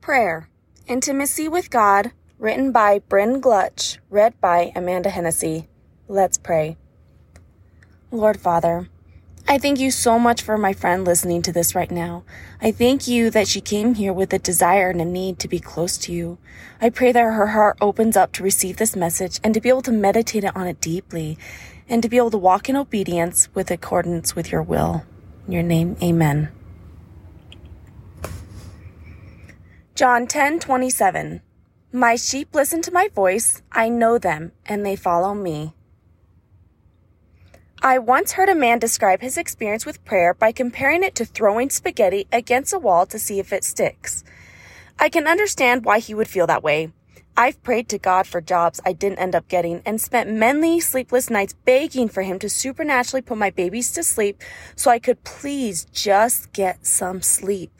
Prayer Intimacy with God, written by Bryn Glutch, read by Amanda Hennessy. Let's pray. Lord Father, I thank you so much for my friend listening to this right now. I thank you that she came here with a desire and a need to be close to you. I pray that her heart opens up to receive this message and to be able to meditate on it deeply and to be able to walk in obedience with accordance with your will. In your name, amen. John 10:27 My sheep listen to my voice, I know them, and they follow me. I once heard a man describe his experience with prayer by comparing it to throwing spaghetti against a wall to see if it sticks. I can understand why he would feel that way. I've prayed to God for jobs I didn't end up getting and spent many sleepless nights begging for him to supernaturally put my babies to sleep so I could please just get some sleep.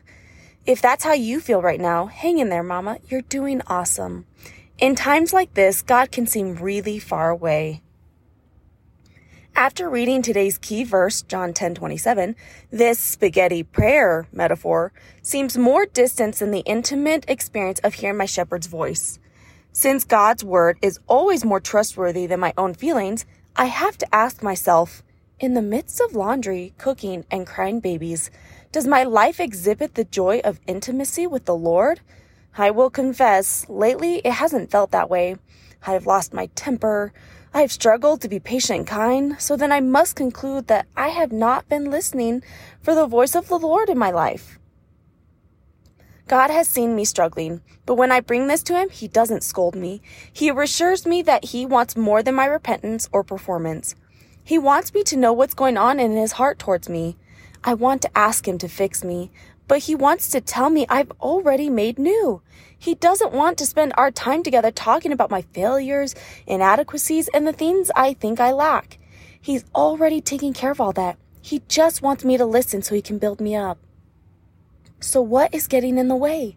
If that's how you feel right now, hang in there, mama. You're doing awesome. In times like this, God can seem really far away. After reading today's key verse, John 10 27, this spaghetti prayer metaphor seems more distant than the intimate experience of hearing my shepherd's voice. Since God's word is always more trustworthy than my own feelings, I have to ask myself, in the midst of laundry, cooking, and crying babies, does my life exhibit the joy of intimacy with the Lord? I will confess, lately it hasn't felt that way. I have lost my temper. I have struggled to be patient and kind, so then I must conclude that I have not been listening for the voice of the Lord in my life. God has seen me struggling, but when I bring this to Him, He doesn't scold me. He reassures me that He wants more than my repentance or performance. He wants me to know what's going on in His heart towards me. I want to ask him to fix me, but he wants to tell me I've already made new. He doesn't want to spend our time together talking about my failures, inadequacies, and the things I think I lack. He's already taking care of all that. He just wants me to listen so he can build me up. So what is getting in the way?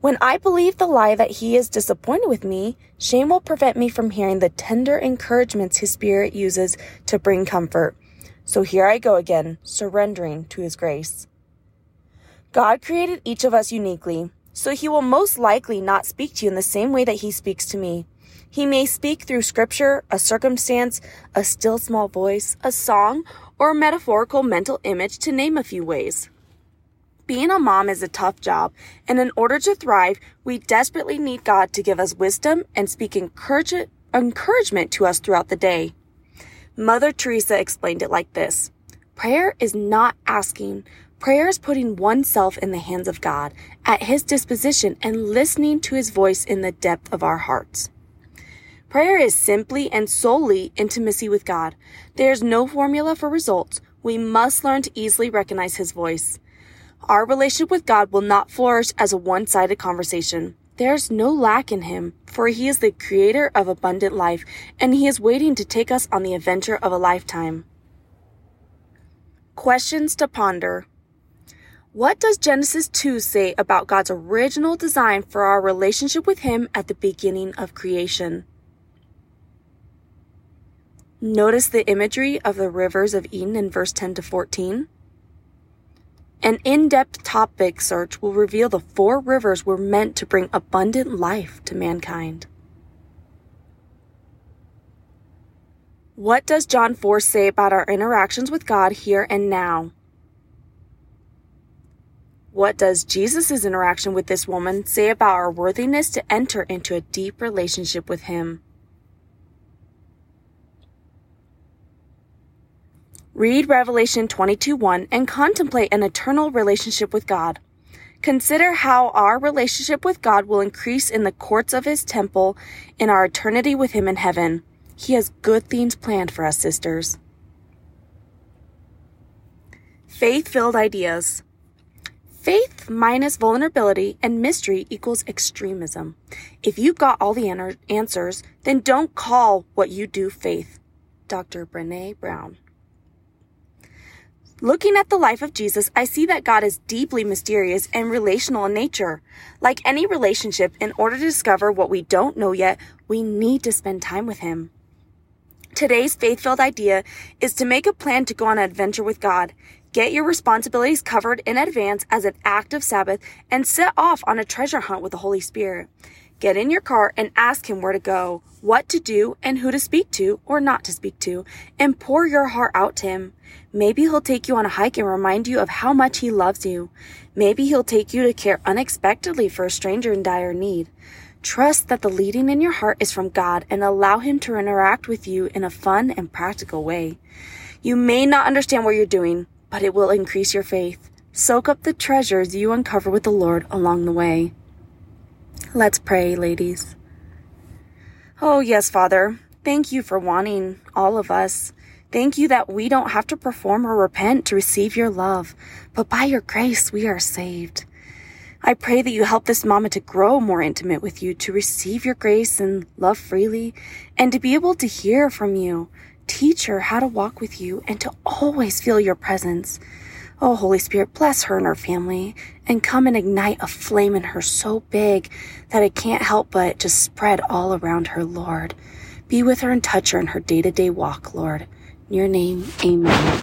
When I believe the lie that he is disappointed with me, shame will prevent me from hearing the tender encouragements his spirit uses to bring comfort. So here I go again, surrendering to His grace. God created each of us uniquely, so He will most likely not speak to you in the same way that He speaks to me. He may speak through scripture, a circumstance, a still small voice, a song, or a metaphorical mental image to name a few ways. Being a mom is a tough job, and in order to thrive, we desperately need God to give us wisdom and speak encouragement to us throughout the day. Mother Teresa explained it like this Prayer is not asking. Prayer is putting oneself in the hands of God, at His disposition, and listening to His voice in the depth of our hearts. Prayer is simply and solely intimacy with God. There is no formula for results. We must learn to easily recognize His voice. Our relationship with God will not flourish as a one sided conversation. There's no lack in him, for he is the creator of abundant life, and he is waiting to take us on the adventure of a lifetime. Questions to ponder. What does Genesis 2 say about God's original design for our relationship with Him at the beginning of creation? Notice the imagery of the rivers of Eden in verse 10 to 14. An in depth topic search will reveal the four rivers were meant to bring abundant life to mankind. What does John 4 say about our interactions with God here and now? What does Jesus' interaction with this woman say about our worthiness to enter into a deep relationship with Him? Read Revelation 22:1 and contemplate an eternal relationship with God. Consider how our relationship with God will increase in the courts of his temple in our eternity with him in heaven. He has good things planned for us, sisters. Faith filled ideas. Faith minus vulnerability and mystery equals extremism. If you've got all the answers, then don't call what you do faith. Dr. Brene Brown. Looking at the life of Jesus, I see that God is deeply mysterious and relational in nature. Like any relationship, in order to discover what we don't know yet, we need to spend time with Him. Today's faith filled idea is to make a plan to go on an adventure with God. Get your responsibilities covered in advance as an act of Sabbath and set off on a treasure hunt with the Holy Spirit. Get in your car and ask Him where to go, what to do, and who to speak to or not to speak to, and pour your heart out to Him. Maybe He'll take you on a hike and remind you of how much He loves you. Maybe He'll take you to care unexpectedly for a stranger in dire need. Trust that the leading in your heart is from God and allow Him to interact with you in a fun and practical way. You may not understand what you're doing, but it will increase your faith. Soak up the treasures you uncover with the Lord along the way. Let's pray, ladies. Oh, yes, Father. Thank you for wanting all of us. Thank you that we don't have to perform or repent to receive your love, but by your grace we are saved. I pray that you help this mama to grow more intimate with you, to receive your grace and love freely, and to be able to hear from you. Teach her how to walk with you and to always feel your presence. Oh, Holy Spirit, bless her and her family and come and ignite a flame in her so big that it can't help but just spread all around her, Lord. Be with her and touch her in her day to day walk, Lord. In your name, amen.